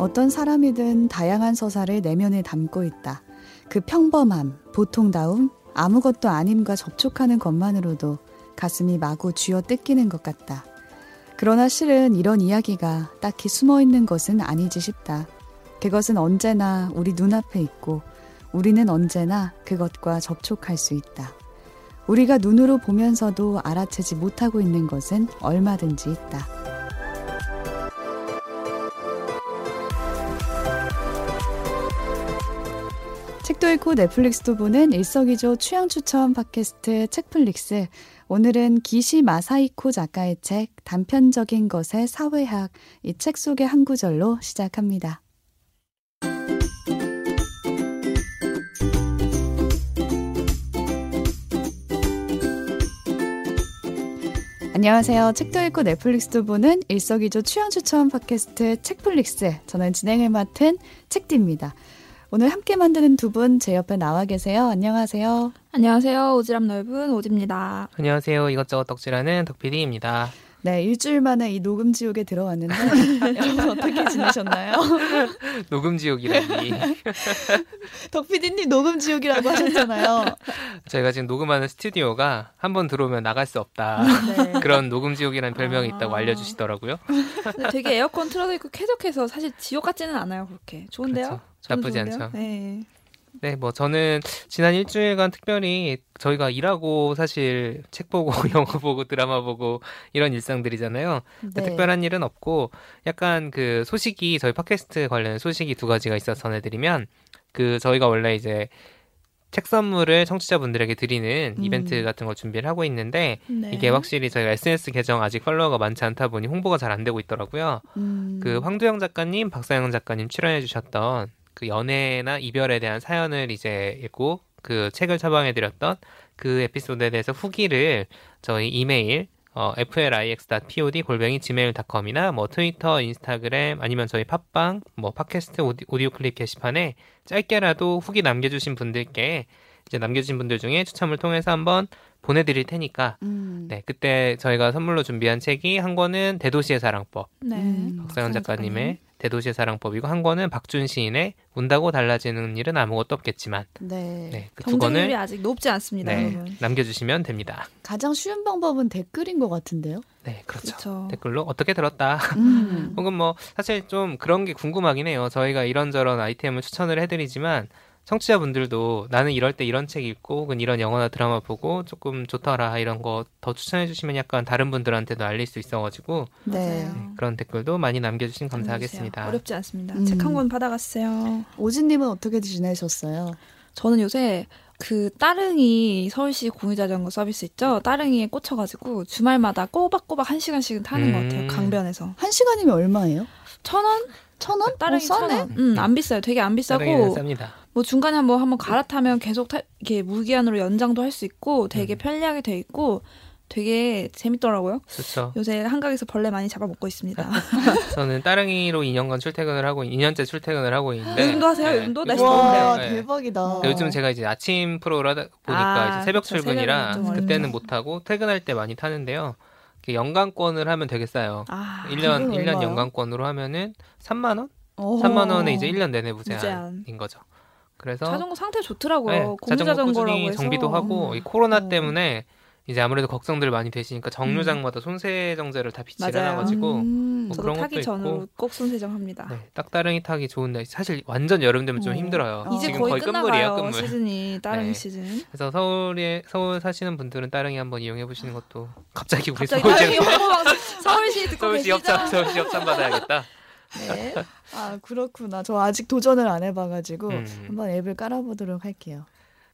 어떤 사람이든 다양한 서사를 내면에 담고 있다. 그 평범함, 보통다움, 아무것도 아님과 접촉하는 것만으로도 가슴이 마구 쥐어 뜯기는 것 같다. 그러나 실은 이런 이야기가 딱히 숨어 있는 것은 아니지 싶다. 그것은 언제나 우리 눈앞에 있고 우리는 언제나 그것과 접촉할 수 있다. 우리가 눈으로 보면서도 알아채지 못하고 있는 것은 얼마든지 있다. 읽고 넷플릭스도 보는 일석이조 취향 추천 팟캐스트 책플릭스. 오늘은 기시 마사이코 작가의 책 단편적인 것의 사회학 이 책 속의 한 구절로 시작합니다. 안녕하세요. 책도 읽고 넷플릭스도 보는 일석이조 취향 추천 팟캐스트 책플릭스. 저는 진행을 맡은 책디입니다. 오늘 함께 만드는 두 분 제 옆에 나와 계세요. 안녕하세요. 안녕하세요. 오지랖 넓은 오지입니다. 안녕하세요. 이것저것 덕질하는 덕PD입니다. 네, 일주일 만에 이 녹음 지옥에 들어왔는데 여러분 어떻게 지내셨나요? 녹음 지옥이라니. 덕 PD님 녹음 지옥이라고 하셨잖아요. 저희가 지금 녹음하는 스튜디오가 한 번 들어오면 나갈 수 없다. 네. 그런 녹음 지옥이라는 별명이 아... 있다고 알려주시더라고요. 되게 에어컨 틀어져 있고 쾌적해서 사실 지옥 같지는 않아요. 그렇게 좋은데요? 그렇죠. 나쁘지 좋은데요? 않죠. 네. 네, 뭐 저는 지난 일주일간 특별히 저희가 일하고 사실 책 보고 영화 보고 드라마 보고 이런 일상들이잖아요. 네. 특별한 일은 없고 약간 그 소식이 저희 팟캐스트 관련 소식이 두 가지가 있어서 전해드리면 그 저희가 원래 이제 책 선물을 청취자분들에게 드리는 음. 이벤트 같은 걸 준비를 하고 있는데 네. 이게 확실히 저희가 SNS 계정 아직 팔로워가 많지 않다 보니 홍보가 잘 안 되고 있더라고요. 음. 그 황두영 작가님, 박사영 작가님 출연해 주셨던 그 연애나 이별에 대한 사연을 이제 읽고 그 책을 처방해드렸던 그 에피소드에 대해서 후기를 저희 이메일 어, flix.pod 골뱅이 gmail.com이나 뭐 트위터, 인스타그램 아니면 저희 팟빵, 뭐 팟캐스트 오디, 오디오 클립 게시판에 짧게라도 후기 남겨주신 분들께 이제 남겨주신 분들 중에 추첨을 통해서 한번 보내드릴 테니까 음. 네 그때 저희가 선물로 준비한 책이 한 권은 대도시의 사랑법 네. 박사연 작가님의 대도시의 사랑법이고 한 권은 박준 시인의 운다고 달라지는 일은 아무것도 없겠지만 네, 네 그두 권을 아직 높지 않습니다. 네. 남겨주시면 됩니다. 가장 쉬운 방법은 댓글인 것 같은데요. 네, 그렇죠. 그렇죠. 댓글로 어떻게 들었다. 음. 혹은 뭐 사실 좀 그런 게 궁금하긴 해요. 저희가 이런저런 아이템을 추천을 해드리지만 청취자분들도 나는 이럴 때 이런 책 읽고 혹은 이런 영화나 드라마 보고 조금 좋더라 이런 거 더 추천해 주시면 약간 다른 분들한테도 알릴 수 있어가지고 네. 네, 그런 댓글도 많이 남겨주시면 감사하겠습니다. 어렵지 않습니다. 음. 책한 권 받아갔어요. 오진님은 어떻게 지내셨어요? 저는 요새 그 따릉이 서울시 공유자전거 서비스 있죠? 따릉이에 꽂혀가지고 주말마다 꼬박꼬박 한 시간씩은 타는 음. 것 같아요. 음. 강변에서. 한 시간이면 얼마예요? 천 원? 천 원? 따릉이 어, 천 원? 음, 안 비싸요. 되게 안 비싸고. 쌉니다. 뭐 중간에 한번 한번 갈아타면 계속 타, 이렇게 무기한으로 연장도 할 수 있고 되게 음. 편리하게 돼 있고 되게 재밌더라고요. 그렇죠. 요새 한강에서 벌레 많이 잡아먹고 있습니다. 저는 따릉이로 2년간 출퇴근을 하고 2년째 출퇴근을 하고 있는데 요즘도 하세요? 네. 요즘도 날씨 더운데요. 네. 대박이다. 요즘 제가 이제 아침 프로를 하다 보니까 아, 이제 새벽 그쵸, 출근이라 그때는 못 하고 퇴근할 때 많이 타는데요. 연간권을 하면 되게 싸요. 아, 1년 1년 연간권으로 하면은 3만 원? 오. 3만 원에 이제 1년 내내 무제한인 무제한. 거죠. 그래서 자전거 상태 좋더라고요. 네, 공유자전거라고 해서 정비도 하고 이 코로나 어. 때문에 이제 아무래도 걱정들 많이 되시니까 정류장마다 음. 손세정제를 다 비치를 해놔가지고 음. 뭐 그런 타기 것도 전으로 있고. 꼭 손세정 합니다. 네, 딱따릉이 타기 좋은 날 사실 완전 여름 되면 좀 어. 힘들어요. 이제 지금 거의, 거의 끝물이에요, 끝물. 시즌이 따릉이 네. 시즌. 그래서 서울에 서울 사시는 분들은 따릉이 한번 이용해 보시는 것도 갑자기 우리 갑자기 서울시 서울시 듣고 서울시 협찬 서울시 협찬 받아야겠다. 네. 아 그렇구나. 저 아직 도전을 안 해봐가지고 음. 한번 앱을 깔아보도록 할게요.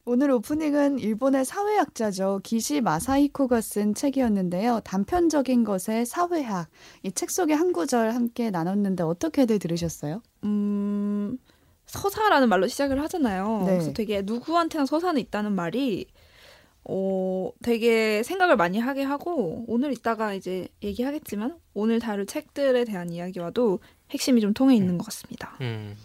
오늘 오프닝은 일본의 사회학자죠. 기시 마사히코가 쓴 책이었는데요. 단편적인 것의 사회학. 이 책 속의 한 구절 함께 나눴는데 어떻게들 들으셨어요? 음, 서사라는 말로 시작을 하잖아요. 네. 그래서 되게 누구한테나 서사는 있다는 말이 어, 되게 생각을 많이 하게 하고 오늘 이따가 이제 얘기하겠지만 오늘 다룰 책들에 대한 이야기와도 핵심이 좀 통해 있는 것 같습니다. 음.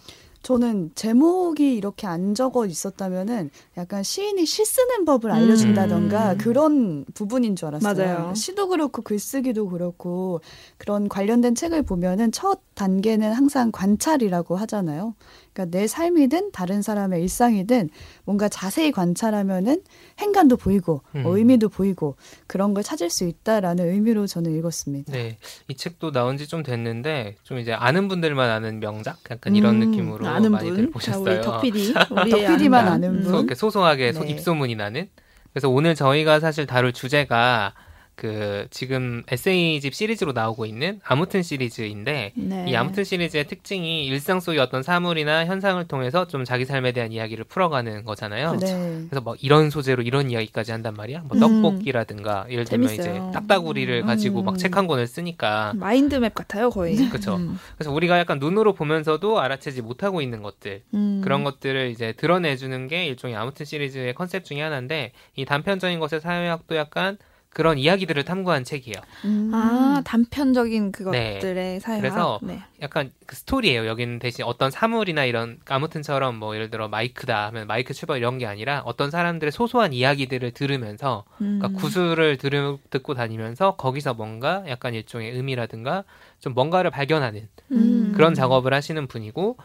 저는 제목이 이렇게 안 적어 있었다면은 약간 시인이 시 쓰는 법을 알려준다던가 음. 그런 부분인 줄 알았어요. 맞아요. 시도 그렇고 글쓰기도 그렇고 그런 관련된 책을 보면은 첫 단계는 항상 관찰이라고 하잖아요. 그러니까 내 삶이든 다른 사람의 일상이든 뭔가 자세히 관찰하면은 행간도 보이고 음. 어, 의미도 보이고 그런 걸 찾을 수 있다라는 의미로 저는 읽었습니다. 네, 이 책도 나온 지 좀 됐는데 좀 이제 아는 분들만 아는 명작 약간 이런 음, 느낌으로 아는 분? 보셨어요. 우리 덕PD, 덕PD만 아는 분, 이렇게 소소하게 네. 입소문이 나는. 그래서 오늘 저희가 사실 다룰 주제가 그 지금 에세이집 시리즈로 나오고 있는 아무튼 시리즈인데 네. 이 아무튼 시리즈의 특징이 일상 속의 어떤 사물이나 현상을 통해서 좀 자기 삶에 대한 이야기를 풀어가는 거잖아요. 네. 그래서 뭐 이런 소재로 이런 이야기까지 한단 말이야. 뭐 음. 떡볶이라든가 예를 들면 재밌어요. 이제 딱따구리를 음. 가지고 막 책 한 권을 쓰니까 마인드맵 같아요 거의. 그렇죠. 음. 그래서 우리가 약간 눈으로 보면서도 알아채지 못하고 있는 것들 음. 그런 것들을 이제 드러내주는 게 일종의 아무튼 시리즈의 컨셉 중에 하나인데 이 단편적인 것의 사회학도 약간 그런 이야기들을 탐구한 책이에요. 음. 아 단편적인 그것들의 네. 사회학. 그래서 네. 약간 그 스토리예요. 여기는 대신 어떤 사물이나 이런 아무튼처럼 뭐 예를 들어 마이크다 하면 마이크 출발 이런 게 아니라 어떤 사람들의 소소한 이야기들을 들으면서 그러니까 음. 그러니까 구술을 들으, 듣고 다니면서 거기서 뭔가 약간 일종의 의미라든가 좀 뭔가를 발견하는 음. 그런 작업을 하시는 분이고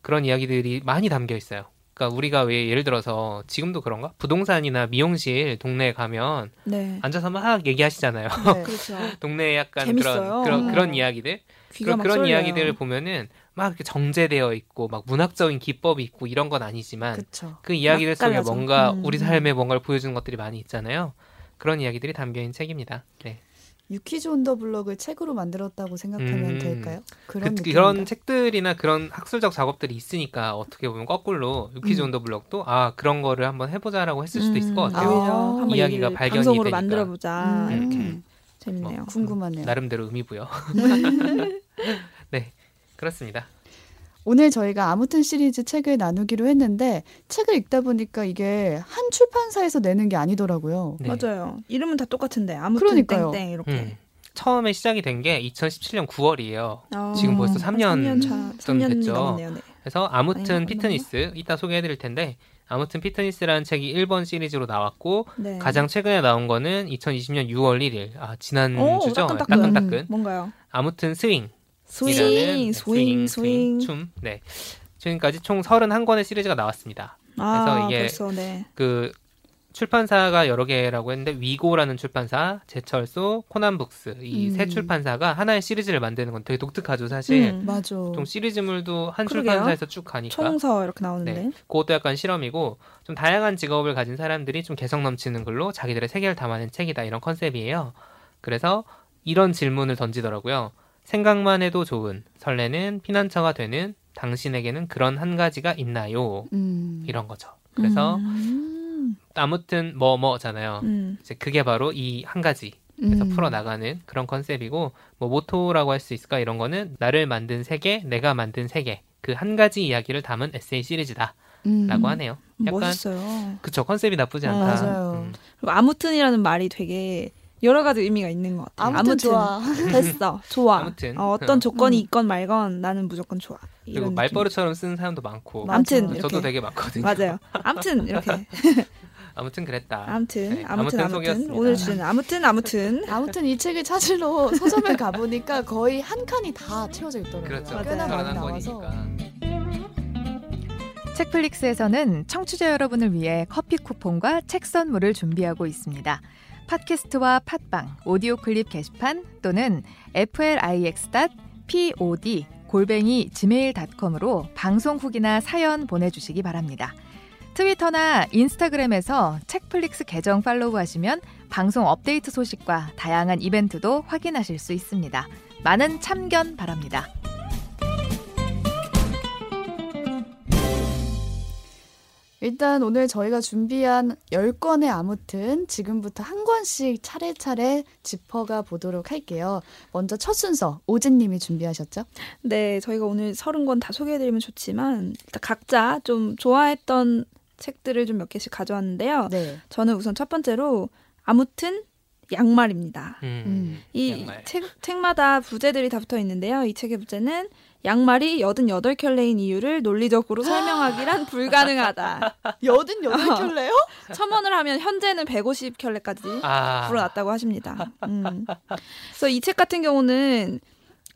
그런 이야기들이 많이 담겨 있어요. 그러니까 우리가 왜 예를 들어서 지금도 그런가? 부동산이나 미용실 동네에 가면 네. 앉아서 막 얘기하시잖아요. 네. 그렇죠. 동네에 약간 재밌어요. 그런 그런, 그런 음. 이야기들 그런 그런 이야기들을 보면은 막 이렇게 정제되어 있고 막 문학적인 기법이 있고 이런 건 아니지만 그쵸. 그 이야기들 속에 뭔가 음. 우리 삶에 뭔가를 보여주는 것들이 많이 있잖아요. 그런 이야기들이 담겨 있는 책입니다. 네. 유키즈 온 더 블럭을 책으로 만들었다고 생각하면 음, 될까요? 그런 그, 런 책들이나 그런 학술적 작업들이 있으니까 어떻게 보면 거꾸로 유키즈 음. 온더 블럭도 아 그런 거를 한번 해보자라고 했을 수도 있을 것 음. 같아요. 아, 이야기가 발견이 방송으로 되니까. 만들어보자 음. 이렇게 재밌네요. 뭐, 궁금하네요. 나름대로 의미부여. 네 그렇습니다. 오늘 저희가 아무튼 시리즈 책을 나누기로 했는데 책을 읽다 보니까 이게 한 출판사에서 내는 게 아니더라고요. 네. 맞아요. 이름은 다 똑같은데 아무튼 그러니까요. 땡땡 이렇게. 음. 처음에 시작이 된 게 2017년 9월이에요. 어, 지금 벌써 3년, 3년 차, 3년 됐죠. 넘었네요, 네. 그래서 아무튼 피트니스 이따 소개해드릴 텐데 아무튼 피트니스라는 책이 1번 시리즈로 나왔고 네. 가장 최근에 나온 거는 2020년 6월 1일 아 지난 오, 주죠 따끈따끈 음, 뭔가요? 아무튼 스윙 스윙, 스윙, 스윙, 춤. 네. 지금까지 총 31권의 시리즈가 나왔습니다. 아, 그래서 이게 벌써, 네. 그 출판사가 여러 개라고 했는데 위고라는 출판사, 제철소, 코난북스 이세 음. 출판사가 하나의 시리즈를 만드는 건 되게 독특하죠, 사실. 음, 맞아. 좀 시리즈물도 한 그러게요. 출판사에서 쭉 가니까. 총서 이렇게 나오는데. 네. 그것도 약간 실험이고 좀 다양한 직업을 가진 사람들이 좀 개성 넘치는 글로 자기들의 세계를 담아낸 책이다 이런 컨셉이에요. 그래서 이런 질문을 던지더라고요. 생각만 해도 좋은 설레는 피난처가 되는 당신에게는 그런 한 가지가 있나요? 음. 이런 거죠. 그래서 음. 아무튼 뭐 뭐잖아요. 음. 이제 그게 바로 이 한 가지. 그래서 음. 풀어 나가는 그런 컨셉이고 뭐 모토라고 할 수 있을까 이런 거는 나를 만든 세계, 내가 만든 세계 그 한 가지 이야기를 담은 에세이 시리즈다. 라고 음. 하네요. 약간 멋있어요. 그쵸 컨셉이 나쁘지 않다. 아, 맞아요. 음. 아무튼이라는 말이 되게 여러 가지 의미가 있는 것 같아요. 아무튼, 아무튼 좋아. 됐어. 좋아. 아무튼. 어, 떤 조건이 음. 있건 말건 나는 무조건 좋아. 그리고 말버릇처럼 쓰는 사람도 많고. 아무튼 저도 되게 많거든요. 맞아요. 아무튼 이렇게. 아무튼 그랬다. 아무튼 네, 아무튼 아무튼, 아무튼 오늘 주제는 아무튼 아무튼 아무튼 이 책을 찾으러 서점에 가 보니까 거의 한 칸이 다 채워져 있더라고요. 그렇죠. 꽤나 많이 나와서. 책플릭스에서는 청취자 여러분을 위해 커피 쿠폰과 책 선물을 준비하고 있습니다. 팟캐스트와 팟빵, 오디오 클립 게시판 또는 flix.pod 골뱅이 gmail.com으로 방송 후기나 사연 보내주시기 바랍니다. 트위터나 인스타그램에서 책플릭스 계정 팔로우 하시면 방송 업데이트 소식과 다양한 이벤트도 확인하실 수 있습니다. 많은 참견 바랍니다. 일단 오늘 저희가 준비한 10권의 아무튼 지금부터 한 권씩 차례차례 짚어가 보도록 할게요. 먼저 첫 순서 오진 님이 준비하셨죠? 네, 저희가 오늘 30권 다 소개해 드리면 좋지만 각자 좀 좋아했던 책들을 좀 몇 개씩 가져왔는데요. 네. 저는 우선 첫 번째로 아무튼 양말입니다. 음, 음. 이 양말. 책, 책마다 부제들이 다 붙어 있는데요. 이 책의 부제는 양말이 88켤레인 이유를 논리적으로 설명하기란 불가능하다. 88켤레요? 첨언을 하면 현재는 150켤레까지 아. 불어났다고 하십니다. 음. 그래서 이 책 같은 경우는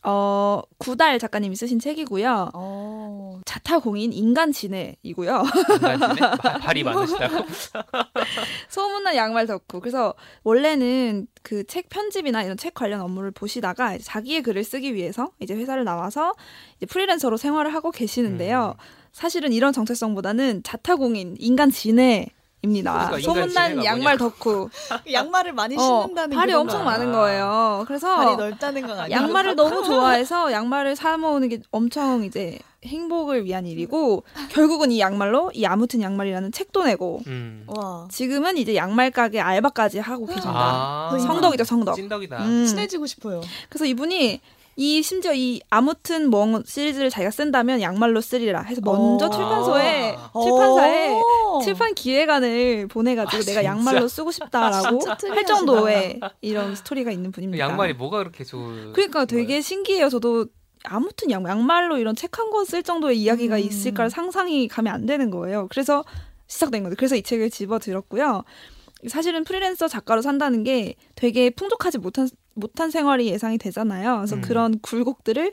어, 구달 작가님이 쓰신 책이고요. 어. 자타공인 인간 지네이고요. 인간 지네? 발이 많으시다고? 소문난 양말 덕후. 그래서 원래는 그 책 편집이나 이런 책 관련 업무를 보시다가 자기의 글을 쓰기 위해서 이제 회사를 나와서 이제 프리랜서로 생활을 하고 계시는데요. 음. 사실은 이런 정체성보다는 자타공인 인간 지네 입니다. 그러니까 소문난 양말 덕후. 양말을 많이 어, 신는다는 어, 발이 엄청 많은 거예요. 그래서 발이 넓다는 건 아니에요. 양말을 너무 좋아해서 양말을 사 모으는 게 엄청 이제 행복을 위한 일이고 결국은 이 양말로 이 아무튼 양말이라는 책도 내고 음. 지금은 이제 양말 가게 알바까지 하고 계십니다. 아~ 성덕이죠 성덕. 찐덕이다. 음. 친해지고 싶어요. 그래서 이분이 이 심지어 이 아무튼 뭐 시리즈를 자기가 쓴다면 양말로 쓰리라 해서 먼저 어. 출판소에 아. 출판사에 오. 출판 기획안을 보내가지고 아, 내가 양말로 쓰고 싶다라고 할 정도의 이런 스토리가 있는 분입니다. 양말이 뭐가 그렇게 좋? 그러니까 되게? 신기해요. 저도 아무튼 양, 양말로 이런 책 한 권 쓸 정도의 이야기가 음. 있을까 상상이 가면 안 되는 거예요. 그래서 시작된 거죠. 그래서 이 책을 집어 들었고요. 사실은 프리랜서 작가로 산다는 게 되게 풍족하지 못한 못한 생활이 예상이 되잖아요. 그래서 음. 그런 굴곡들을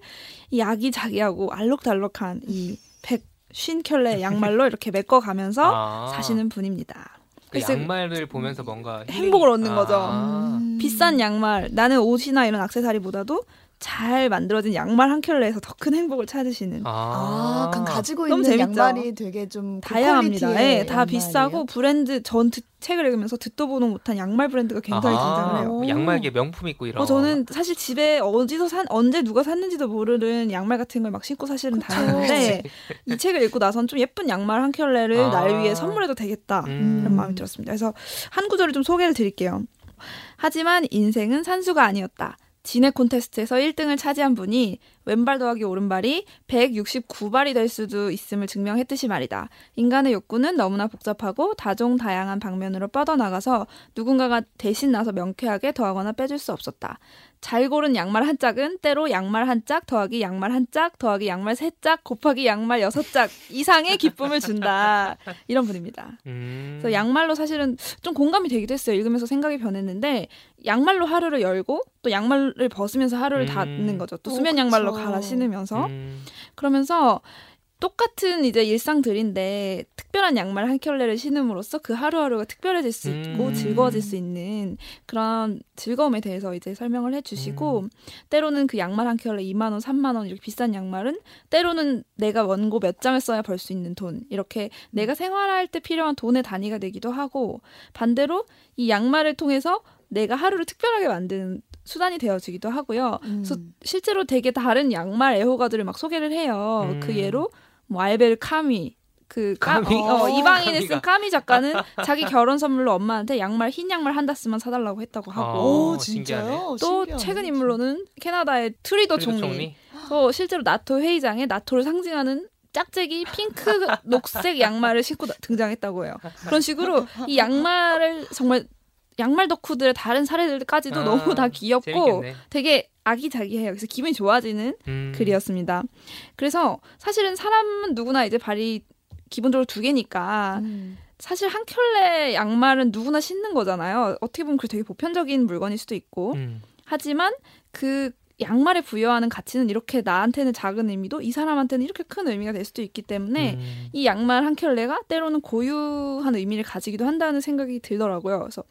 이 아기자기하고 알록달록한 이 백 쉰 켤레 양말로 이렇게 메꿔가면서 아. 사시는 분입니다. 그 양말을 보면서 뭔가 행복을 얻는 아. 거죠. 음. 비싼 양말, 나는 옷이나 이런 악세사리보다도 잘 만들어진 양말 한 켤레에서 더 큰 행복을 찾으시는. 아, 아 가지고 있는 재밌죠? 양말이 되게 좀 다양합니다. 네, 다 비싸고 브랜드 전 듣, 책을 읽으면서 듣도 보도 못한 양말 브랜드가 굉장히 등장을 해요. 뭐 양말계 명품 있고 이런. 어, 저는 사실 집에 어디서 산 언제 누가 샀는지도 모르는 양말 같은 걸 막 신고 사실은. 다녔는데 이 책을 읽고 나선 좀 예쁜 양말 한 켤레를 아. 날 위해 선물해도 되겠다 음. 이런 마음이 들었습니다. 그래서 한 구절을 좀 소개를 드릴게요. 하지만 인생은 산수가 아니었다. 진해 콘테스트에서 1등을 차지한 분이 왼발 더하기 오른발이 169발이 될 수도 있음을 증명했듯이 말이다. 인간의 욕구는 너무나 복잡하고 다종다양한 방면으로 뻗어나가서 누군가가 대신 나서 명쾌하게 더하거나 빼줄 수 없었다. 잘 고른 양말 한 짝은 때로 양말 한 짝 더하기 양말 한 짝 더하기 양말 세 짝 곱하기 양말 여섯 짝 이상의 기쁨을 준다. 이런 분입니다. 음. 그래서 양말로 사실은 좀 공감이 되기도 했어요. 읽으면서 생각이 변했는데 양말로 하루를 열고 또 양말을 벗으면서 하루를 음. 닫는 거죠. 또 수면 양말로 갈아 신으면서 음. 그러면서 똑같은 이제 일상들인데 특별한 양말 한 켤레를 신음으로써 그 하루하루가 특별해질 수 있고 음. 즐거워질 수 있는 그런 즐거움에 대해서 이제 설명을 해주시고 음. 때로는 그 양말 한 켤레 2만 원, 3만 원 이렇게 비싼 양말은 때로는 내가 원고 몇 장을 써야 벌 수 있는 돈 이렇게 내가 생활할 때 필요한 돈의 단위가 되기도 하고 반대로 이 양말을 통해서 내가 하루를 특별하게 만드는 수단이 되어지기도 하고요. 음. 그래서 실제로 되게 다른 양말 애호가들을 막 소개를 해요. 음. 그 예로 뭐 알베르 카미 그 까미? 어, 이방인에 쓴 까미 작가는 자기 결혼 선물로 엄마한테 양말 흰 양말 한 다스만 사달라고 했다고 하고 아, 오, 진짜요? 또 신기하네. 최근 인물로는 캐나다의 트리도, 트리도 총리, 총리? 또 실제로 나토 회의장에 나토를 상징하는 짝짝이 핑크 녹색 양말을 신고 등장했다고 해요. 그런 식으로 이 양말을 정말 양말 덕후들의 다른 사례들까지도 아, 너무 다 귀엽고 재밌겠네. 되게 아기자기해요. 그래서 기분이 좋아지는 음. 글이었습니다. 그래서 사실은 사람은 누구나 이제 발이 기본적으로 두 개니까 음. 사실 한 켤레 양말은 누구나 신는 거잖아요. 어떻게 보면 그 되게 보편적인 물건일 수도 있고 음. 하지만 그 양말에 부여하는 가치는 이렇게 나한테는 작은 의미도 이 사람한테는 이렇게 큰 의미가 될 수도 있기 때문에 음. 이 양말 한 켤레가 때로는 고유한 의미를 가지기도 한다는 생각이 들더라고요. 그래서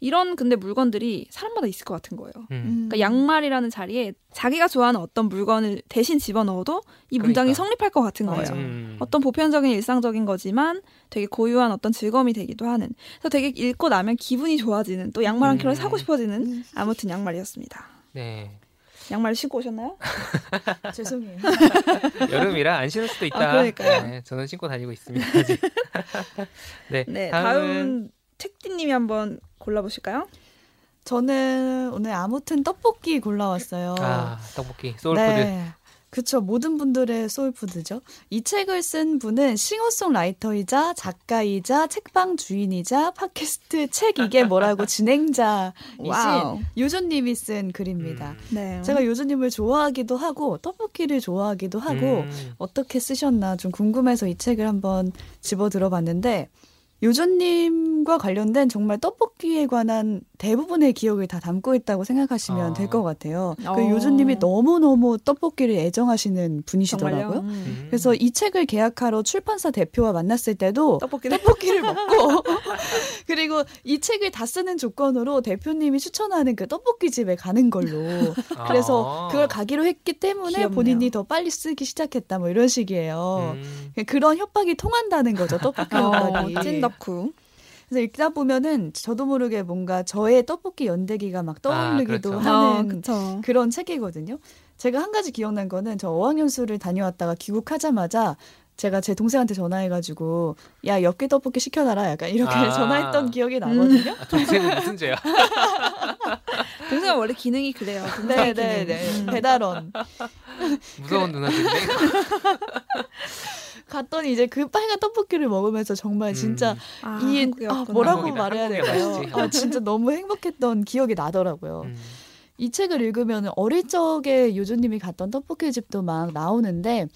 이런 근데 물건들이 사람마다 있을 것 같은 거예요. 음. 그러니까 양말이라는 자리에 자기가 좋아하는 어떤 물건을 대신 집어넣어도 이 문장이 그러니까. 성립할 것 같은 거예요. 음. 어떤 보편적인 일상적인 거지만 되게 고유한 어떤 즐거움이 되기도 하는. 그래서 되게 읽고 나면 기분이 좋아지는 또 양말 한 켤레 음. 사고 싶어지는 음. 아무튼 양말이었습니다. 네. 양말 신고 오셨나요? 죄송해요. 여름이라 안 신을 수도 있다. 아, 그러니까요. 네, 저는 신고 다니고 있습니다. 네, 네, 다음은, 다음 책디님이 한번 골라보실까요? 저는 오늘 아무튼 떡볶이 골라왔어요. 아 떡볶이 소울푸드. 네. 그쵸. 모든 분들의 소울푸드죠. 이 책을 쓴 분은 싱어송라이터이자 작가이자 책방 주인이자 팟캐스트 책 이게 뭐라고 진행자이신 요조님이 쓴 글입니다. 음. 네. 제가 요조님을 좋아하기도 하고 떡볶이를 좋아하기도 하고 음. 어떻게 쓰셨나 좀 궁금해서 이 책을 한번 집어 들어봤는데 요조님과 관련된 정말 떡볶이에 관한 대부분의 기억을 다 담고 있다고 생각하시면 아. 될것 같아요. 그 어. 그 요조님이 너무너무 떡볶이를 애정하시는 분이시더라고요. 음. 음. 그래서 이 책을 계약하러 출판사 대표와 만났을 때도 떡볶이를, 떡볶이를 먹고 그리고 이 책을 다 쓰는 조건으로 대표님이 추천하는 그 떡볶이 집에 가는 걸로 그래서 아. 그걸 가기로 했기 때문에 귀엽네요. 본인이 더 빨리 쓰기 시작했다 뭐 이런 식이에요. 음. 그런 협박이 통한다는 거죠 떡볶이 어, 협박이. 덕후. 그래서 읽다 보면은 저도 모르게 뭔가 저의 떡볶이 연대기가 막 떠오르기도 아, 그렇죠. 하는 어, 그런 책이거든요. 제가 한 가지 기억난 거는 저 어학연수를 다녀왔다가 귀국하자마자 제가 제 동생한테 전화해가지고 야 엽기 떡볶이 시켜놔라 약간 이렇게 아~ 전화했던 기억이 나거든요. 음. 아, 동생은 무슨 죄야? 동생은 원래 기능이 그래요. 네네네 네, 네. 음. 배달원. 무서운 누나들인데. 갔더니 이제 그 빨간 떡볶이를 먹으면서 정말 진짜 음. 아, 이 아, 뭐라고 말해야 될까요? 아, 진짜 너무 행복했던 기억이 나더라고요. 음. 이 책을 읽으면 어릴 적에 요조님이 갔던 떡볶이 집도 막 나오는데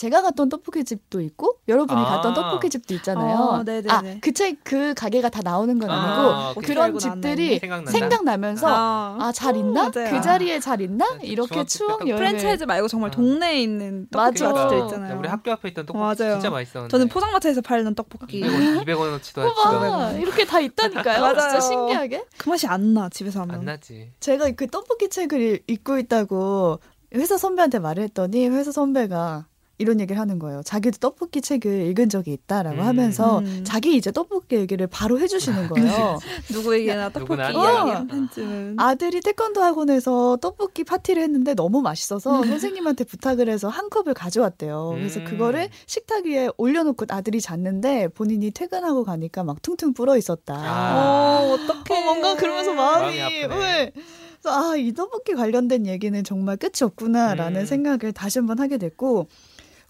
제가 갔던 떡볶이 집도 있고 여러분이 아~ 갔던 떡볶이 집도 있잖아요. 어, 아그 책그 가게가 다 나오는 건 아 니고 아, 그런 집들이 생각나면서 아 잘 있나? 맞아요. 그 자리에 잘 있나? 이렇게 추억 여행 프랜차이즈 말고 정말 아. 동네에 있는 떡볶이 집도 있잖아요. 우리 학교 앞에 있던 떡볶이 맞아요. 진짜 맛있었는데. 저는 포장마차에서 팔는 떡볶이 200원, 200원어치도 하 이렇게 다 있다니까요. 맞아요. 진짜 신기하게. 그 맛이 안 나 집에서 하면. 안 나지. 제가 그 떡볶이 책을 읽고 있다고 회사 선배한테 말을 했더니 회사 선배가 이런 얘기를 하는 거예요. 자기도 떡볶이 책을 읽은 적이 있다라고 음. 하면서 음. 자기 이제 떡볶이 얘기를 바로 해주시는 거예요. 누구에게나 떡볶이 이야기 한 팬쯤은. 아들이 태권도 학원에서 떡볶이 파티를 했는데 너무 맛있어서 선생님한테 부탁을 해서 한 컵을 가져왔대요. 그래서 음. 그거를 식탁 위에 올려놓고 아들이 잤는데 본인이 퇴근하고 가니까 막 퉁퉁 불어 있었다. 아. 어, 어떡해. 어, 뭔가 그러면서 마음이, 마음이 왜? 아, 이 떡볶이 관련된 얘기는 정말 끝이 없구나라는 음. 생각을 다시 한번 하게 됐고,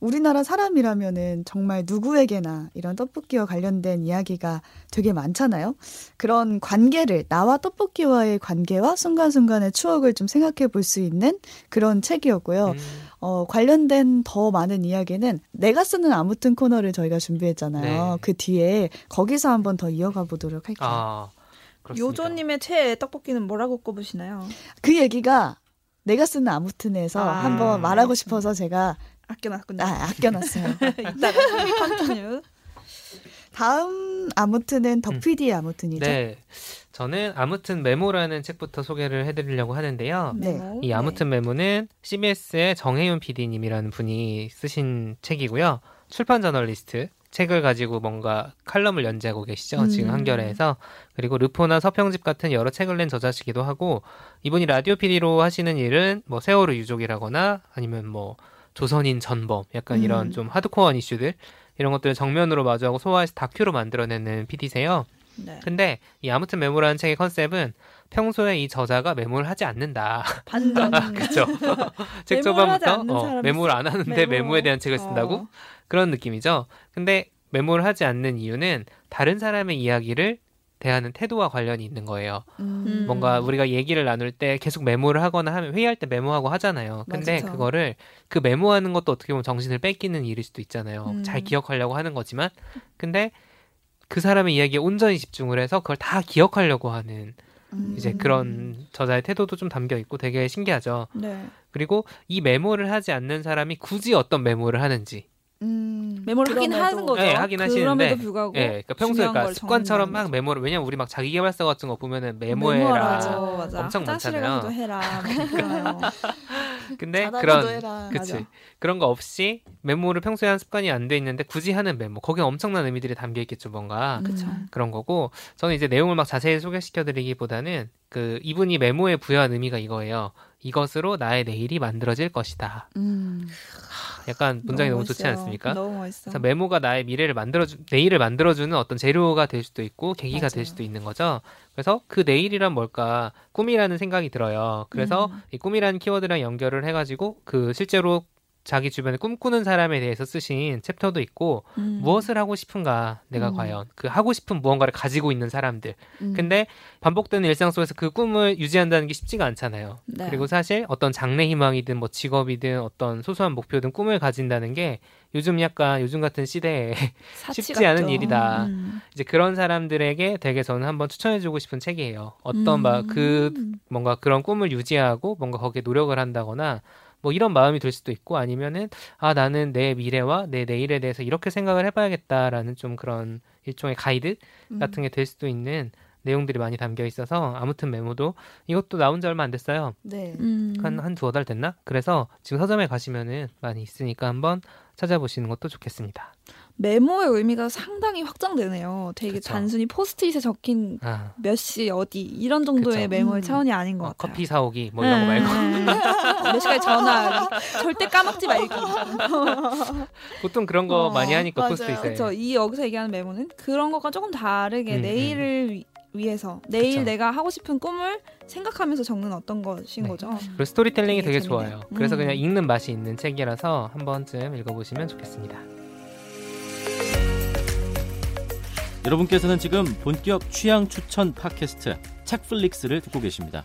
우리나라 사람이라면은 정말 누구에게나 이런 떡볶이와 관련된 이야기가 되게 많잖아요. 그런 관계를 나와 떡볶이와의 관계와 순간순간의 추억을 좀 생각해 볼 수 있는 그런 책이었고요. 음. 어, 관련된 더 많은 이야기는 내가 쓰는 아무튼 코너를 저희가 준비했잖아요. 네. 그 뒤에 거기서 한번 더 이어가 보도록 할게요. 아, 요조님의 최애 떡볶이는 뭐라고 꼽으시나요? 그 얘기가 내가 쓰는 아무튼에서 아, 한번 말하고 싶어서 제가 아껴놨군요. 아, 아껴놨어요. 이따가 컨티뉴. 다음 아무튼은 덕 음. 아무튼이죠. 네. 저는 아무튼 메모라는 책부터 소개를 해드리려고 하는데요. 네. 이 아무튼 메모는 CBS의 정혜윤 PD님이라는 분이 쓰신 책이고요. 출판 저널리스트 책을 가지고 뭔가 칼럼을 연재하고 계시죠. 음. 지금 한겨레에서 그리고 르포나 서평집 같은 여러 책을 낸 저자시기도 하고 이분이 라디오 PD로 하시는 일은 뭐 세월호 유족이라거나 아니면 뭐 조선인 전범 약간 음. 이런 좀 하드코어한 이슈들 이런 것들을 정면으로 마주하고 소화해서 다큐로 만들어내는 PD세요. 네. 근데 이 아무튼 메모라는 책의 컨셉은 평소에 이 저자가 메모를 하지 않는다. 반전. 그렇죠. 책 초반부터 어, 메모를 안 하는데 메모. 에 대한 책을 쓴다고 어. 그런 느낌이죠. 근데 메모를 하지 않는 이유는 다른 사람의 이야기를 대하는 태도와 관련이 있는 거예요. 음. 뭔가 우리가 얘기를 나눌 때 계속 메모를 하거나 하면 회의할 때 메모하고 하잖아요. 근데 맞아. 그거를 그 메모하는 것도 어떻게 보면 정신을 뺏기는 일일 수도 있잖아요. 음. 잘 기억하려고 하는 거지만 근데 그 사람의 이야기에 온전히 집중을 해서 그걸 다 기억하려고 하는 음. 이제 그런 저자의 태도도 좀 담겨 있고 되게 신기하죠. 네. 그리고 이 메모를 하지 않는 사람이 굳이 어떤 메모를 하는지 음, 메모를 하긴 하는 거죠. 네, 하긴 하시는데. 불구하고 네, 그러니까 평소에 그러니까 습관처럼 막 메모를 왜냐면 우리 막 자기 개발서 같은 거 보면은 메모해라 맞아, 맞아. 엄청 많잖아요. 해라. 근데 그런 그치. 그런 거 없이 메모를 평소에 한 습관이 안 돼 있는데 굳이 하는 메모 거기에 엄청난 의미들이 담겨 있겠죠 뭔가 음. 그런 거고 저는 이제 내용을 막 자세히 소개시켜드리기보다는 그 이분이 메모에 부여한 의미가 이거예요. 이것으로 나의 내일이 만들어질 것이다. 음. 약간 문장이 너무, 너무 좋지 않습니까? 너무 멋있어. 메모가 나의 미래를 만들어주, 내일을 만들어주는 어떤 재료가 될 수도 있고 계기가 맞아요. 될 수도 있는 거죠. 그래서 그 내일이란 뭘까? 꿈이라는 생각이 들어요. 그래서 음. 이 꿈이라는 키워드랑 연결을 해가지고 그 실제로 자기 주변에 꿈꾸는 사람에 대해서 쓰신 챕터도 있고 음. 무엇을 하고 싶은가 내가 음. 과연 그 하고 싶은 무언가를 가지고 있는 사람들 음. 근데 반복되는 일상 속에서 그 꿈을 유지한다는 게 쉽지가 않잖아요 네. 그리고 사실 어떤 장래 희망이든 뭐 직업이든 어떤 소소한 목표든 꿈을 가진다는 게 요즘 약간 요즘 같은 시대에 쉽지 같죠. 않은 일이다 음. 이제 그런 사람들에게 되게 저는 한번 추천해주고 싶은 책이에요 어떤 막그 음. 뭔가 그런 꿈을 유지하고 뭔가 거기에 노력을 한다거나 뭐 이런 마음이 들 수도 있고 아니면은 아 나는 내 미래와 내 내일에 대해서 이렇게 생각을 해봐야겠다라는 좀 그런 일종의 가이드 음. 같은 게 될 수도 있는 내용들이 많이 담겨 있어서 아무튼 메모도 이것도 나온 지 얼마 안 됐어요. 네. 음. 한 한 두어 달 됐나? 그래서 지금 서점에 가시면은 많이 있으니까 한번 찾아보시는 것도 좋겠습니다. 메모의 의미가 상당히 확장되네요. 되게 그쵸. 단순히 포스트잇에 적힌 아. 몇시 어디 이런 정도의 그쵸. 메모의 음. 차원이 아닌 것 어, 같아요. 커피 사오기 뭐 이런 거 말고 네. 몇 시까지 전화 절대 까먹지 말기. 보통 그런 거 어, 많이 하니까 포스트잇에. 그렇죠. 이 여기서 얘기하는 메모는 그런 것과 조금 다르게 음, 음. 내일을 음. 위해서 내일 그쵸. 내가 하고 싶은 꿈을 생각하면서 적는 어떤 것인 네. 거죠. 그리고 스토리텔링이 되게, 되게 좋아요. 그래서 그냥 음. 읽는 맛이 있는 책이라서 한 번쯤 읽어보시면 좋겠습니다. 여러분께서는 지금 본격 취향 추천 팟캐스트 책플릭스를 듣고 계십니다.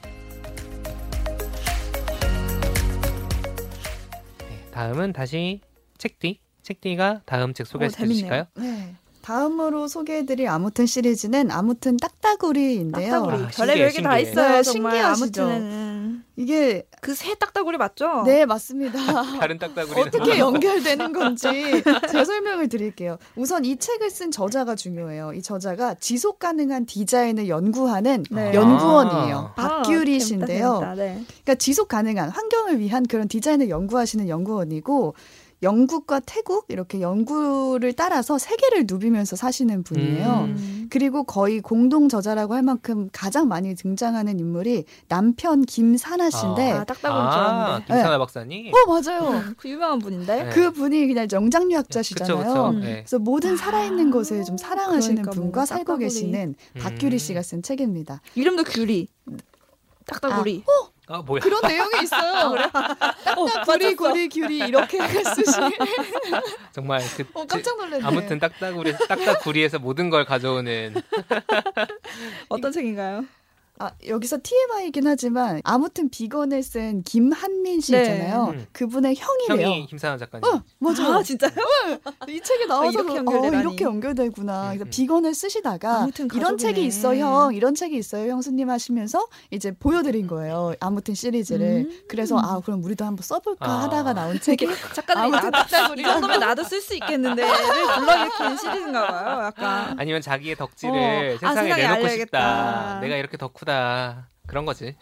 네, 다음은 다시 책뒤. 책뒤가 다음 책 소개해 주실까요? 네. 다음으로 소개해드릴 아무튼 시리즈는 아무튼 딱따구리인데요. 딱따구리. 아, 별의별 게 다 있어요. 네, 신기하시죠. 아무튼 이게 그 새 딱따구리 맞죠? 네 맞습니다. 다른 딱따구리 어떻게 연결되는 건지 제가 설명을 드릴게요. 우선 이 책을 쓴 저자가 중요해요. 이 저자가 지속 가능한 디자인을 연구하는 네. 연구원이에요. 아, 박규리 씨인데요. 아, 네. 그러니까 지속 가능한 환경을 위한 그런 디자인을 연구하시는 연구원이고 영국과 태국 이렇게 연구를 따라서 세계를 누비면서 사시는 분이에요. 음. 그리고 거의 공동 저자라고 할 만큼 가장 많이 등장하는 인물이 남편 김사나 씨인데 아, 딱딱으로 아, 김사나 네. 박사님. 어 맞아요. 그 유명한 분인데. 네. 그 분이 그냥 영장류학자시잖아요. 그쵸, 그쵸. 음. 네. 그래서 모든 살아있는 것을 좀 사랑하시는 그러니까 분과 살고 계시는 음. 박규리 씨가 쓴 책입니다. 이름도 규리. 딱딱구리. 아, 어? 아, 뭐야? 그런 내용이 있어요. 아, 그래? 딱딱 어, 구리 구리 규리 이렇게 쓰시. 정말 그 어, 깜짝 놀랐네. 아무튼 딱딱구리 딱딱 구리에서 모든 걸 가져오는 어떤 책인가요? 아, 여기서 TMI이긴 하지만 아무튼 비건을 쓴 김한민 씨 네. 있잖아요. 음. 그분의 형이래요. 형이 김사연 작가님. 어, 맞아요. 아, 진짜요? 네. 이 책에 나와서 아, 이렇게, 어, 이렇게 연결되구나. 음, 음. 비건을 쓰시다가 이런 책이 있어 형, 이런 책이 있어요 형수님 하시면서 이제 보여드린 거예요. 아무튼 시리즈를. 음. 그래서 아 그럼 우리도 한번 써볼까 아. 하다가 나온 책이 작가님이 아무튼 이 정도면 나도 쓸 수 있겠는데를 불러일으킨 시리즈인가 봐요. 약간 아니면 자기의 덕질을 어. 세상에 아, 내놓고 알려야겠다. 싶다. 내가 이렇게 덕후 아프다. 그런 거지.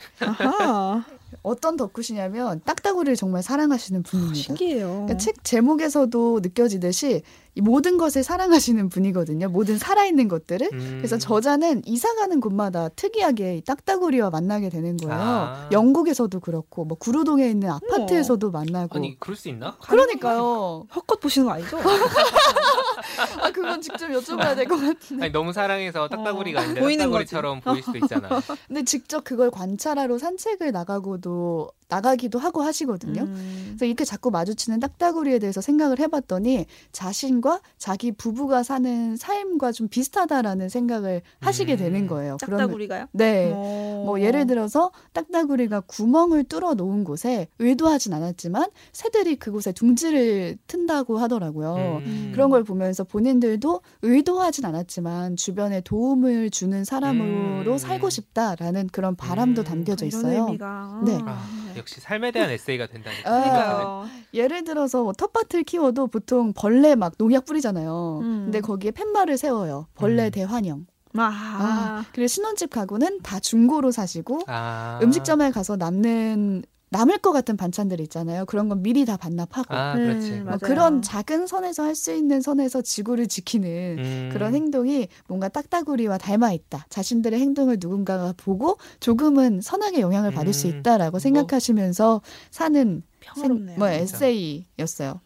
어떤 덕후시냐면 딱따구리를 정말 사랑하시는 분입니다. 신기해요. 그러니까 책 제목에서도 느껴지듯이 이 모든 것을 사랑하시는 분이거든요. 모든 살아있는 것들을. 음. 그래서 저자는 이사 가는 곳마다 특이하게 이 딱따구리와 만나게 되는 거예요. 아. 영국에서도 그렇고, 뭐 구로동에 있는 아파트에서도 우와. 만나고. 아니, 그럴 수 있나? 그러니까요. 헛것 보시는 거 아니죠? 아, 그건 직접 여쭤봐야 될 것 같은데. 아니, 너무 사랑해서 딱따구리가 어. 아니라 보이는 딱따구리처럼 거지. 보일 수도 있잖아. 근데 직접 그걸 관찰하러 산책을 나가고 도 나가기도 하고 하시거든요. 음. 그래서 이렇게 자꾸 마주치는 딱따구리에 대해서 생각을 해봤더니 자신과 자기 부부가 사는 삶과 좀 비슷하다라는 생각을 하시게 되는 음. 거예요. 딱따구리가요? 네. 오. 뭐 예를 들어서 딱따구리가 구멍을 뚫어 놓은 곳에 의도하진 않았지만 새들이 그곳에 둥지를 튼다고 하더라고요. 음. 그런 걸 보면서 본인들도 의도하진 않았지만 주변에 도움을 주는 사람으로 음. 살고 싶다라는 그런 바람도 음. 담겨져 있어요. 네. 아. 역시 삶에 대한 에세이가 된다니까. 아, 예를 들어서 뭐 텃밭을 키워도 보통 벌레 막 농약 뿌리잖아요. 음. 근데 거기에 팻말을 세워요. 벌레 음. 대환영. 아. 아. 그리고 신혼집 가구는 다 중고로 사시고 아. 음식점에 가서 남는 남을 것 같은 반찬들 있잖아요. 그런 건 미리 다 반납하고. 아, 그렇지. 음, 뭐 그런 작은 선에서 할 수 있는 선에서 지구를 지키는 음. 그런 행동이 뭔가 딱따구리와 닮아 있다. 자신들의 행동을 누군가가 보고 조금은 선하게 영향을 받을 음. 수 있다라고 뭐 생각하시면서 사는 평화롭네요. 뭐 에세이였어요.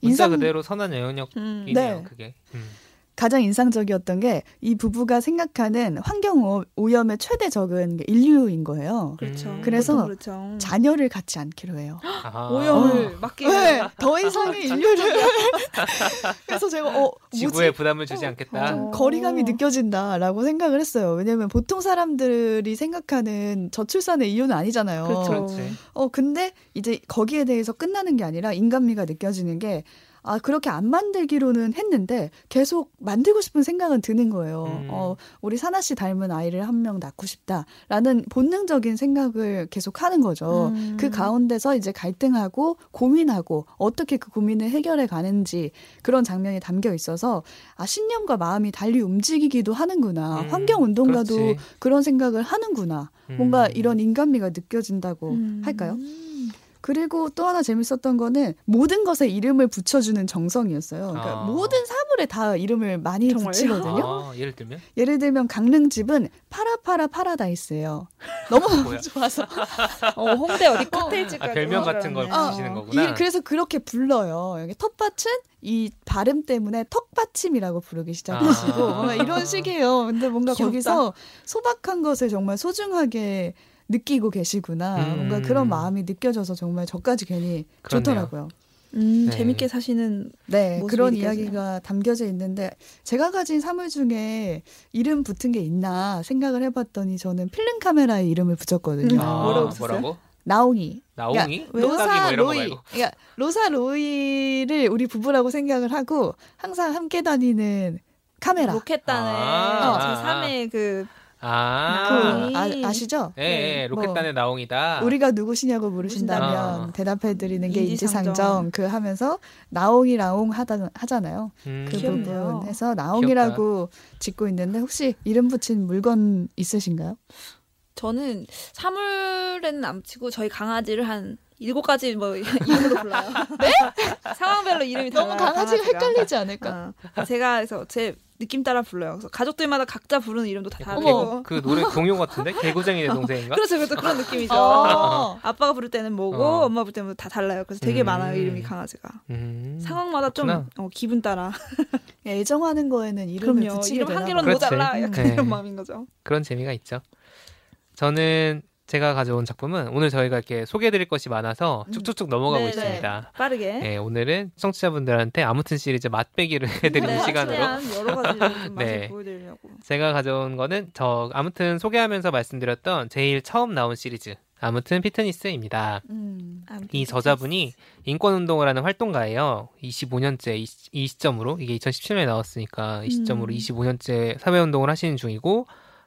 인상 그대로 선한 영향력이네요. 네. 그게. 음. 가장 인상적이었던 게 이 부부가 생각하는 환경 오염의 최대 적은 인류인 거예요. 그렇죠. 음. 그래서 그렇죠. 자녀를 갖지 않기로 해요. 아. 오염을 어. 막기 네, 더 이상의 인류를. 그래서 제가 어 지구에 부담을 주지 않겠다. 좀 거리감이 느껴진다라고 생각을 했어요. 왜냐면 보통 사람들이 생각하는 저출산의 이유는 아니잖아요. 그렇죠. 어 근데 이제 거기에 대해서 끝나는 게 아니라 인간미가 느껴지는 게 아, 그렇게 안 만들기로는 했는데 계속 만들고 싶은 생각은 드는 거예요. 음. 어, 우리 사나 씨 닮은 아이를 한 명 낳고 싶다라는 본능적인 생각을 계속 하는 거죠. 음. 그 가운데서 이제 갈등하고 고민하고 어떻게 그 고민을 해결해 가는지 그런 장면이 담겨 있어서 아, 신념과 마음이 달리 움직이기도 하는구나. 음. 환경 운동가도 그런 생각을 하는구나. 뭔가 음. 이런 인간미가 느껴진다고 음. 할까요? 그리고 또 하나 재밌었던 거는 모든 것에 이름을 붙여주는 정성이었어요. 그러니까 아. 모든 사물에 다 이름을 많이 정말요? 붙이거든요. 아, 예를 들면? 예를 들면 강릉집은 파라파라 파라다이스예요. 너무 좋아서. 어, 홍대 어디 칵테일집 아, 별명 같은 걸 붙이시는 어, 거구나. 이, 그래서 그렇게 불러요. 여기 텃밭은 이 발음 때문에 턱받침이라고 부르기 시작하시고 아. 이런 식이에요. 근데 뭔가 귀엽다. 거기서 소박한 것을 정말 소중하게 느끼고 계시구나. 음. 뭔가 그런 마음이 느껴져서 정말 저까지 괜히 그렇네요. 좋더라고요. 음, 네. 재밌게 사시는 네 그런 이야기가 담겨져 있는데 제가 가진 사물 중에 이름 붙은 게 있나 생각을 해봤더니 저는 필름 카메라에 이름을 붙였거든요. 아, 뭐라고 뭐라고? 나옹이. 나옹이? 그러니까 로사 뭐 로이. 그러니까 로사 로이를 우리 부부라고 생각을 하고 항상 함께 다니는 카메라. 로켓단의 아, 어, 제3의 그 아, 그, 아 아 시죠? 예, 네, 네. 로켓단의 뭐, 나옹이다. 우리가 누구시냐고 물으신다면 어. 대답해드리는 게 인지상정 그 하면서 나옹이 라옹 하다 하잖아요. 음. 그 귀엽네요. 부분에서 나옹이라고 귀엽다. 짓고 있는데 혹시 이름 붙인 물건 있으신가요? 저는 사물에는 안 치고 저희 강아지를 한 일곱 가지 뭐 이름으로 불러요. 네? 상황별로 이름이 달라요. 너무 강아지가, 강아지가. 헷갈리지 않을까? 어. 제가 그래서 제 느낌 따라 불러요. 그래서 가족들마다 각자 부르는 이름도 다 다르고. 그 노래 동요 같은데 개구쟁이 내 동생인가? 그렇죠, 그렇죠 그런 느낌이죠. 어. 아빠가 부를 때는 뭐고 어. 엄마 부를 때는 다 달라요. 그래서 되게 음. 많아요 이름이 강아지가. 음. 상황마다 좀 어, 기분 따라. 애정하는 거에는 이름을 그럼요. 이름 한 개로는 모자라. 약간 네. 이런 마음인 거죠. 그런 재미가 있죠. 저는 제가 가져온 작품은 오늘 저희가 이렇게 소개해드릴 것이 많아서 음. 쭉쭉쭉 넘어가고 네 있습니다. 빠르게. 네, 오늘은 청취자분들한테 아무튼 시리즈 맛배기를 해드리는 네, 시간으로 여러 가지 네. 보여드리려고. 제가 가져온 거는 저 아무튼 소개하면서 말씀드렸던 제일 처음 나온 시리즈 아무튼 피트니스입니다. 음, 이 저자분이 인권운동을 하는 활동가예요. 25년째 이, 이 시점으로 이게 2017년에 나왔으니까 이 시점으로 음. 25년째 사회운동을 하시는 중이고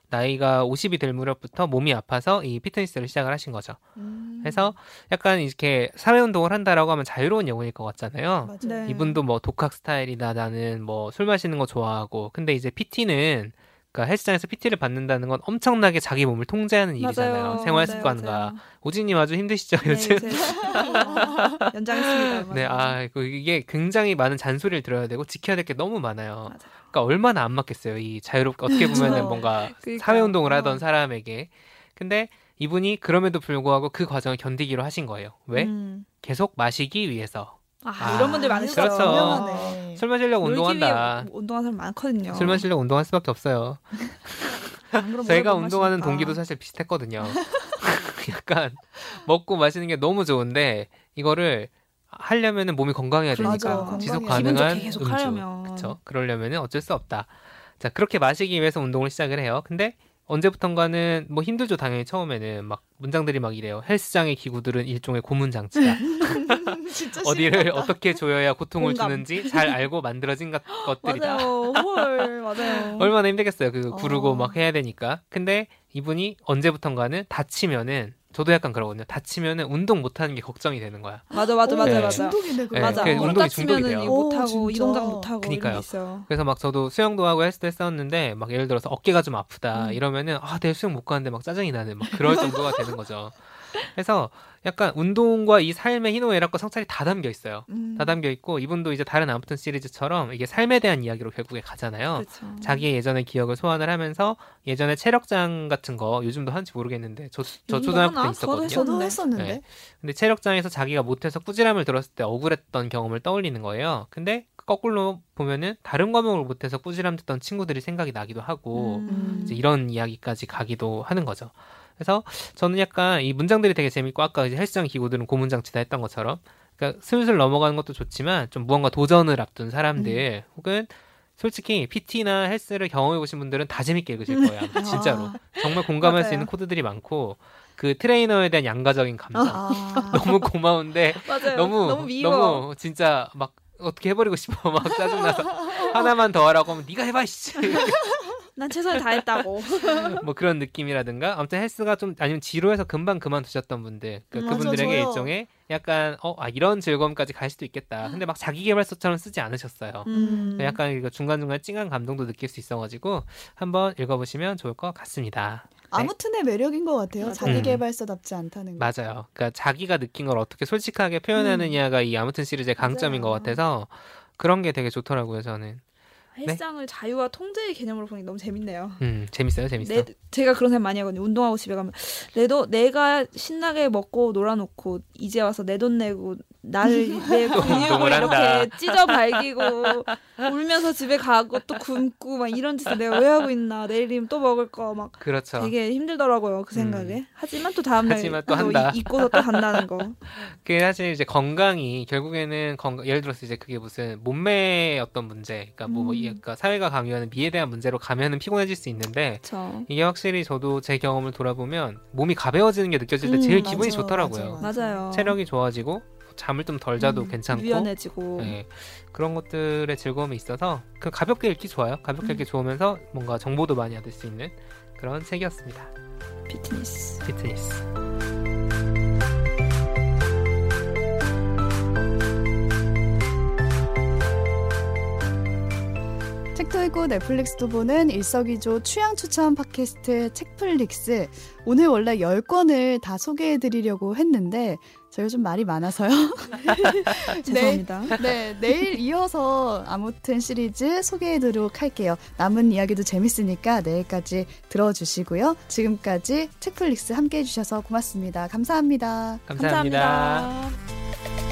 나이가 50이 될 무렵부터 몸이 아파서 이 피트니스를 시작을 하신 거죠. 음. 그래서 약간 이렇게 사회 운동을 한다라고 하면 자유로운 영혼일 것 같잖아요. 네. 이분도 뭐 독학 스타일이다 나는 뭐 술 마시는 거 좋아하고 근데 이제 PT는 그러니까 헬스장에서 PT를 받는다는 건 엄청나게 자기 몸을 통제하는 일이잖아요. 맞아요. 생활 습관과 오진님 아주 힘드시죠 네, 요즘. 연장했습니다. 네, 아 이게 굉장히 많은 잔소리를 들어야 되고 지켜야 될 게 너무 많아요. 맞아요. 그러니까 얼마나 안 맞겠어요. 이 자유롭게 어떻게 보면은 뭔가 그러니까. 사회 운동을 하던 어. 사람에게. 근데 이분이 그럼에도 불구하고 그 과정을 견디기로 하신 거예요. 왜? 음. 계속 마시기 위해서. 아, 아 이런 분들 많으시죠. 그렇죠. 술 마시려고 운동한다. 운동하는 사람 많거든요. 술 마시려고 운동할 수밖에 없어요. 저희가 운동하는 동기도 사실 비슷했거든요. 약간 먹고 마시는 게 너무 좋은데 이거를 하려면은 몸이 건강해야 되니까 맞아, 지속 가능한 음주. 그렇죠. 그러려면은 어쩔 수 없다. 자, 그렇게 마시기 위해서 운동을 시작을 해요. 근데 언제부턴가는 뭐 힘들죠 당연히 처음에는. 막 문장들이 막 이래요. 헬스장의 기구들은 일종의 고문 장치다. 어디를 어떻게 조여야 고통을 공감. 주는지 잘 알고 만들어진 것, 것들이다. 맞아요. 헐 맞아요. 얼마나 힘들겠어요. 그 구르고 어. 막 해야 되니까. 근데 이분이 언제부턴가는 다치면은 저도 약간 그러거든요. 다치면은 운동 못 하는 게 걱정이 되는 거야. 맞아, 맞아, 맞아, 네. 맞아. 중독이네, 네, 맞아. 운동이 중독이 돼요. 못 하고 이 동작 못 하고 그니까요. 그래서 막 저도 수영도 하고 헬스도 했었는데 막 예를 들어서 어깨가 좀 아프다 음. 이러면은 아, 내일 수영 못 가는데 막 짜증이 나는 막 그럴 정도가 되는 거죠. 그래서 약간 운동과 이 삶의 희노애락과 성찰이 다 담겨 있어요. 음. 다 담겨 있고 이분도 이제 다른 아무튼 시리즈처럼 이게 삶에 대한 이야기로 결국에 가잖아요. 그쵸. 자기의 예전의 기억을 소환을 하면서 예전에 체력장 같은 거 요즘도 하는지 모르겠는데 저, 저 초등학교 때 있었거든요. 저도, 저도 했었는데. 네. 근데 체력장에서 자기가 못해서 꾸지람을 들었을 때 억울했던 경험을 떠올리는 거예요. 근데 거꾸로 보면은 다른 과목을 못해서 꾸지람 듣던 친구들이 생각이 나기도 하고 음. 이제 이런 이야기까지 가기도 하는 거죠. 그래서 저는 약간 이 문장들이 되게 재밌고 아까 이제 헬스장 기구들은 고문장치다 했던 것처럼 그러니까 슬슬 넘어가는 것도 좋지만 좀 무언가 도전을 앞둔 사람들 음. 혹은 솔직히 PT나 헬스를 경험해 보신 분들은 다 재밌게 읽으실 거예요. 아. 진짜로. 정말 공감할 수 있는 코드들이 많고 그 트레이너에 대한 양가적인 감정 아. 너무 고마운데 너무 너무, 너무, 진짜 막 어떻게 해버리고 싶어 막 짜증나서 하나만 더 하라고 하면 네가 해봐 씨. 난 최선을 다했다고. 뭐 그런 느낌이라든가 아무튼 헬스가 좀 아니면 지루해서 금방 그만두셨던 분들 그, 음, 그분들에게 맞아, 일종의 약간 어 아, 이런 즐거움까지 갈 수도 있겠다. 근데 막 자기 개발서처럼 쓰지 않으셨어요. 음. 약간 중간 중간 찡한 감동도 느낄 수 있어가지고 한번 읽어보시면 좋을 것 같습니다. 네. 아무튼의 매력인 것 같아요. 자기 개발서답지 않다는 거. 맞아요. 그러니까 자기가 느낀 걸 어떻게 솔직하게 표현하느냐가 음. 이 아무튼 시리즈의 강점인 맞아요. 것 같아서 그런 게 되게 좋더라고요. 저는. 헬스장을 네? 자유와 통제의 개념으로 보니 너무 재밌네요. 음, 재밌어요, 재밌어요. 내, 제가 그런 생각 많이 하거든요. 운동하고 집에 가면 내도 내가 신나게 먹고 놀아놓고 이제 와서 내 돈 내고 나를 내 근육을 이렇게 찢어 발기고 울면서 집에 가고 또 굶고 막 이런 짓을 내가 왜 하고 있나 내일이면 또 먹을 거 막 그렇죠. 되게 힘들더라고요 그 생각에 음. 하지만 또 다음날 하지만 또 한다. 잊고서 또 간다는 거 그게 사실 이제 건강이 결국에는 건강 예를 들어서 이제 그게 무슨 몸매의 어떤 문제 그러니까 뭐, 뭐 음. 그러니까 사회가 강요하는 미에 대한 문제로 가면은 피곤해질 수 있는데 그쵸. 이게 확실히 저도 제 경험을 돌아보면 몸이 가벼워지는 게 느껴질 때 음, 제일 기분이 맞아, 좋더라고요 맞아, 맞아요 체력이 좋아지고 잠을 좀 덜 자도 음, 괜찮고 유연해지고 네, 그런 것들의 즐거움이 있어서 그 가볍게 읽기 좋아요. 가볍게 음. 읽기 좋으면서 뭔가 정보도 많이 얻을 수 있는 그런 책이었습니다. 피트니스. 피트니스. 책도 읽고 넷플릭스도 보는 일석이조 취향 추천 팟캐스트 책플릭스. 오늘 원래 10권을 다 소개해 드리려고 했는데 저희가 좀 말이 많아서요. 죄송합니다. 네, 네, 내일 이어서 아무튼 시리즈 소개해 드리도록 할게요. 남은 이야기도 재밌으니까 내일까지 들어주시고요. 지금까지 책플릭스 함께 해주셔서 고맙습니다 감사합니다. 감사합니다. 감사합니다.